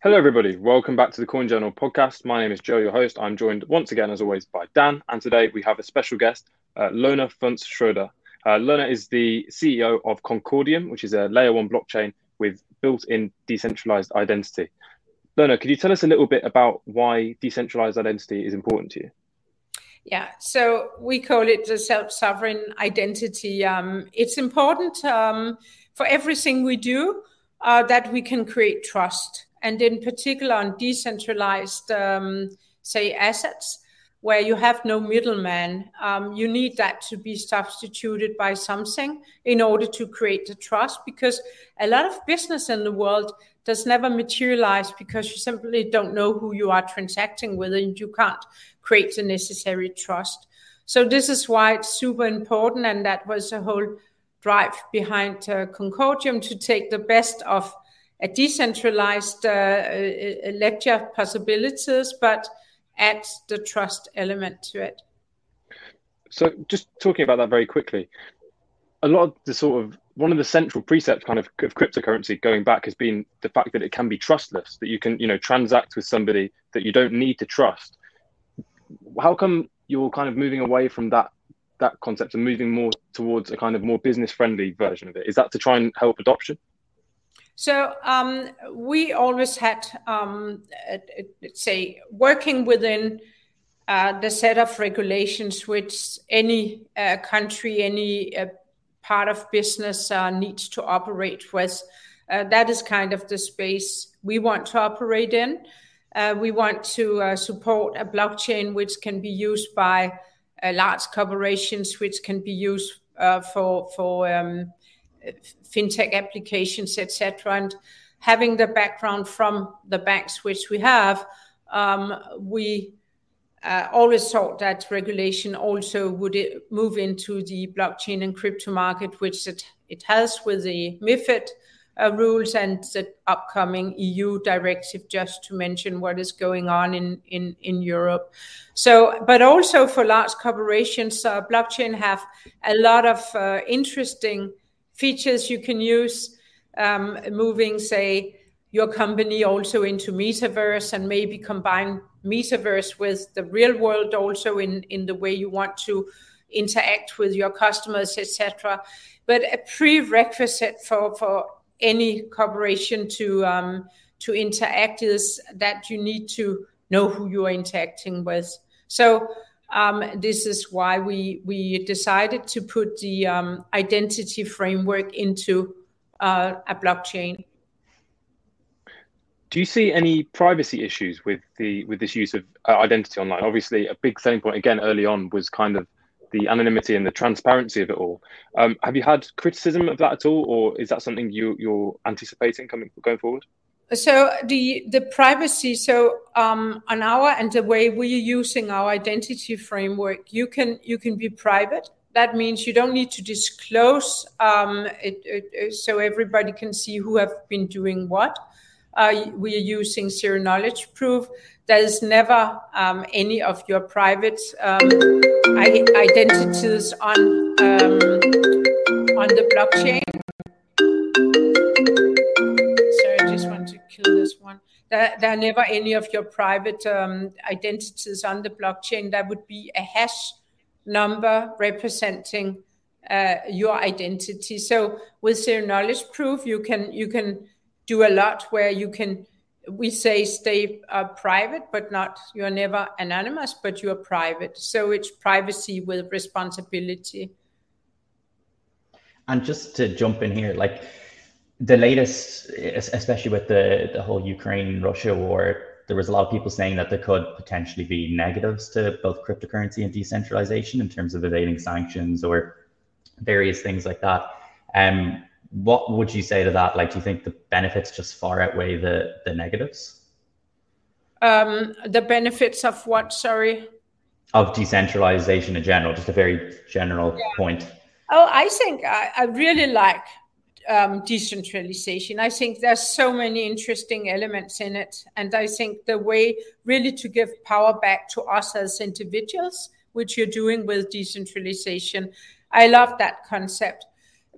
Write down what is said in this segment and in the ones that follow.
Hello, everybody. Welcome back to the CoinJournal podcast. My name is Joe, your host. I'm joined once again, as always, by Dan. And today we have a special guest, uh, Lone Fonss Schroder. Uh, Lone is the CEO of Concordium, which is a layer one blockchain with built in decentralized identity. Lone, could you tell us a little bit about why decentralized identity is important to you? Yeah, so we call it the self sovereign identity. Um, it's important um, for everything we do uh, that we can create trust and in particular on decentralized, um, say, assets where you have no middleman, um, you need that to be substituted by something in order to create the trust because a lot of business in the world does never materialize because you simply don't know who you are transacting with and you can't create the necessary trust. So this is why it's super important and that was the whole drive behind uh, Concordium to take the best of a decentralized uh, uh, ledger possibilities, but add the trust element to it. So, just talking about that very quickly, a lot of the sort of one of the central precepts kind of of cryptocurrency going back has been the fact that it can be trustless, that you can you know transact with somebody that you don't need to trust. How come you're kind of moving away from that that concept and moving more towards a kind of more business friendly version of it? Is that to try and help adoption? So um, we always had, um, let's say, working within uh, the set of regulations which any uh, country, any uh, part of business uh, needs to operate with. Uh, that is kind of the space we want to operate in. Uh, we want to support a blockchain which can be used by large corporations, which can be used for for um, fintech applications, etc. And having the background from the banks which we have, um, we uh, always thought that regulation also would move into the blockchain and crypto market, which it, it has with the MIFID uh, rules and the upcoming EU directive, just to mention what is going on in, in, in Europe. So, but also for large corporations, uh, blockchain have a lot of uh, interesting features you can use, um, moving, say, your company also into metaverse and maybe combine metaverse with the real world also in, in the way you want to interact with your customers, etc. But a prerequisite for, for any corporation to um, to interact is that you need to know who you are interacting with. So this is why we we decided to put the um, identity framework into uh, a blockchain. Do you see any privacy issues with the with this use of uh, identity online? Obviously, a big selling point again early on was kind of the anonymity and the transparency of it all. Um, have you had criticism of that at all, or is that something you you're anticipating coming going forward? So the the privacy so um, on our and the way we're using our identity framework you can you can be private. That means you don't need to disclose um, it, it, so everybody can see who have been doing what. Uh, we are using zero knowledge proof. There is never um, any of your private um, identities on um, on the blockchain There, there are never any of your private um, identities on the blockchain. That would be a hash number representing uh, your identity. So with zero knowledge proof, you can you can do a lot where you can we say stay uh, private, but not you're never anonymous, but you're private. So it's privacy with responsibility. And just to jump in here, like the latest, especially with the, the whole Ukraine Russia war, there was a lot of people saying that there could potentially be negatives to both cryptocurrency and decentralization in terms of evading sanctions or various things like that. Um, what would you say to that? Like, do you think the benefits just far outweigh the the negatives? Um, the benefits of what? Sorry. Of decentralization in general, just a very general yeah. point. Oh, I think I, I really like um, decentralization. I think there's so many interesting elements in it. And I think the way really to give power back to us as individuals, which you're doing with decentralization, I love that concept.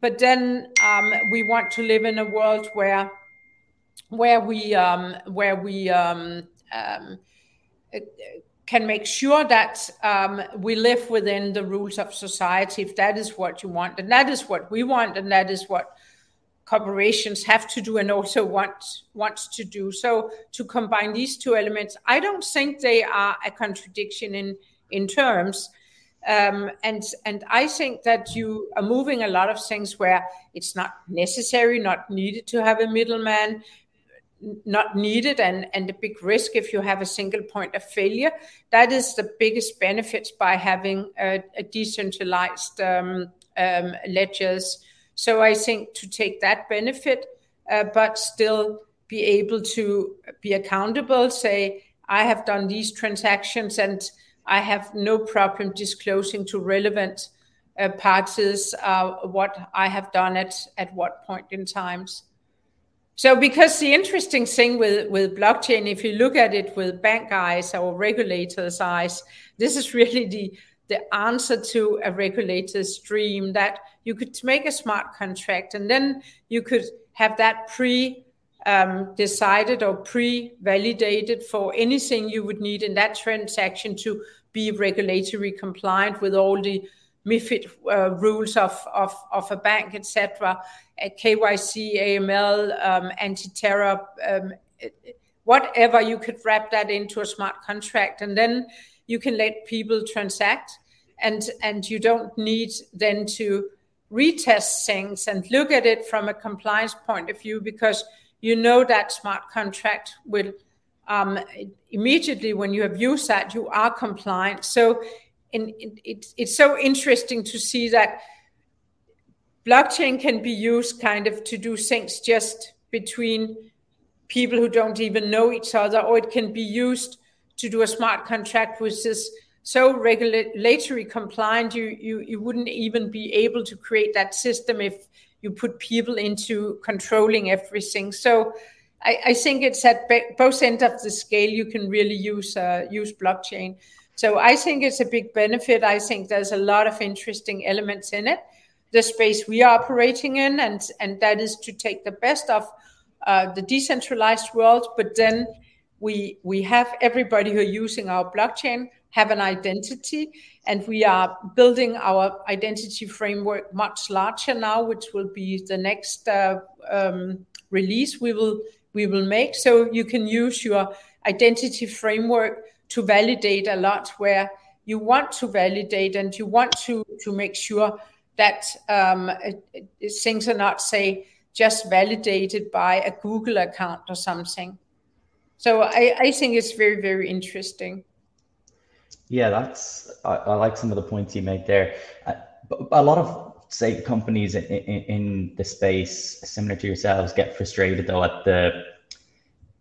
But then um, we want to live in a world where where we um, where we um, um, can make sure that um, we live within the rules of society if that is what you want and that is what we want and that is what corporations have to do and also want wants to do so to combine these two elements i don't think they are a contradiction in in terms um, and and i think that you are moving a lot of things where it's not necessary not needed to have a middleman not needed and, and a big risk if you have a single point of failure. That is the biggest benefits by having a, a decentralized um, um, ledgers. So I think to take that benefit, uh, but still be able to be accountable, say, I have done these transactions and I have no problem disclosing to relevant uh, parties uh, what I have done at, at what point in times. So, because the interesting thing with, with blockchain, if you look at it with bank eyes or regulators' eyes, this is really the, the answer to a regulator's dream that you could make a smart contract and then you could have that pre um, decided or pre validated for anything you would need in that transaction to be regulatory compliant with all the MIFID uh, rules of, of, of a bank, etc., KYC, AML, um, anti-terror, um, whatever, you could wrap that into a smart contract, and then you can let people transact, and and you don't need then to retest things and look at it from a compliance point of view because you know that smart contract will um, immediately when you have used that you are compliant. So it, it, it's so interesting to see that blockchain can be used kind of to do things just between people who don't even know each other, or it can be used to do a smart contract which is so regulatory compliant you, you you wouldn't even be able to create that system if you put people into controlling everything. So I, I think it's at both ends of the scale you can really use uh, use blockchain. So I think it's a big benefit. I think there's a lot of interesting elements in it. The space we are operating in, and and that is to take the best of uh, the decentralized world, but then we we have everybody who are using our blockchain have an identity, and we are building our identity framework much larger now, which will be the next uh, um, release we will we will make. So you can use your identity framework to validate a lot where you want to validate and you want to to make sure that um, things are not say just validated by a Google account or something. So I, I think it's very very interesting. Yeah, that's I, I like some of the points you made there. Uh, a lot of say companies in, in, in the space similar to yourselves get frustrated though at the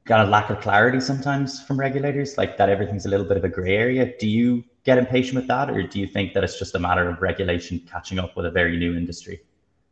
kind of lack of clarity sometimes from regulators, like that everything's a little bit of a gray area. Do you get impatient with that, or do you think that it's just a matter of regulation catching up with a very new industry?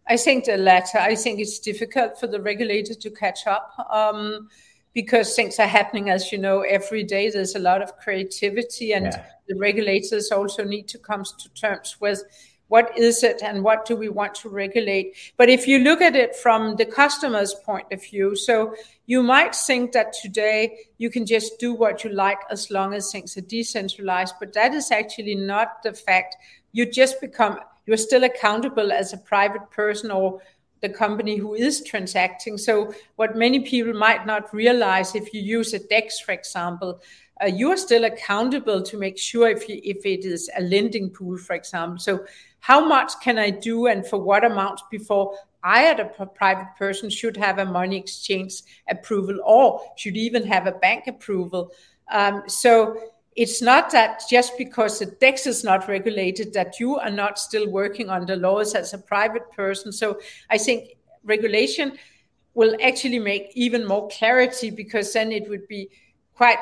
I think the latter. I think it's difficult for the regulator to catch up um, because things are happening, as you know, every day. There's a lot of creativity, and yeah. the regulators also need to come to terms with what is it and what do we want to regulate but if you look at it from the customer's point of view so you might think that today you can just do what you like as long as things are decentralized but that is actually not the fact you just become you're still accountable as a private person or the company who is transacting. So, what many people might not realize if you use a DEX, for example, uh, you are still accountable to make sure if you, if it is a lending pool, for example. So, how much can I do and for what amount before I, as a private person, should have a money exchange approval or should even have a bank approval. Um, so it's not that just because the DEX is not regulated that you are not still working under laws as a private person. So I think regulation will actually make even more clarity because then it would be quite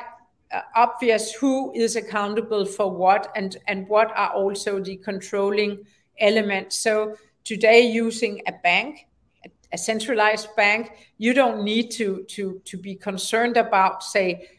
uh, obvious who is accountable for what and and what are also the controlling elements so today using a bank a centralized bank you don't need to to to be concerned about say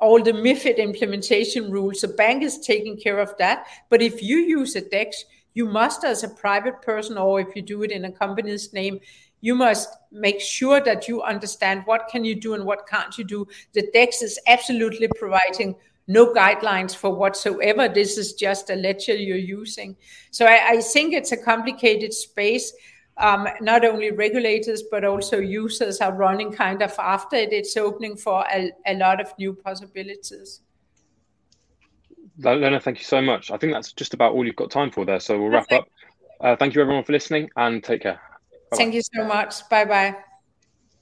all the MIFID implementation rules. The bank is taking care of that. But if you use a DEX, you must, as a private person, or if you do it in a company's name, you must make sure that you understand what can you do and what can't you do. The DEX is absolutely providing no guidelines for whatsoever. This is just a ledger you're using. So I, I think it's a complicated space. Um, not only regulators but also users are running kind of after it. It's opening for a, a lot of new possibilities. Lena, thank you so much. I think that's just about all you've got time for there. So we'll Perfect. wrap up. Uh, thank you everyone for listening and take care. Bye-bye. Thank you so much. Bye bye.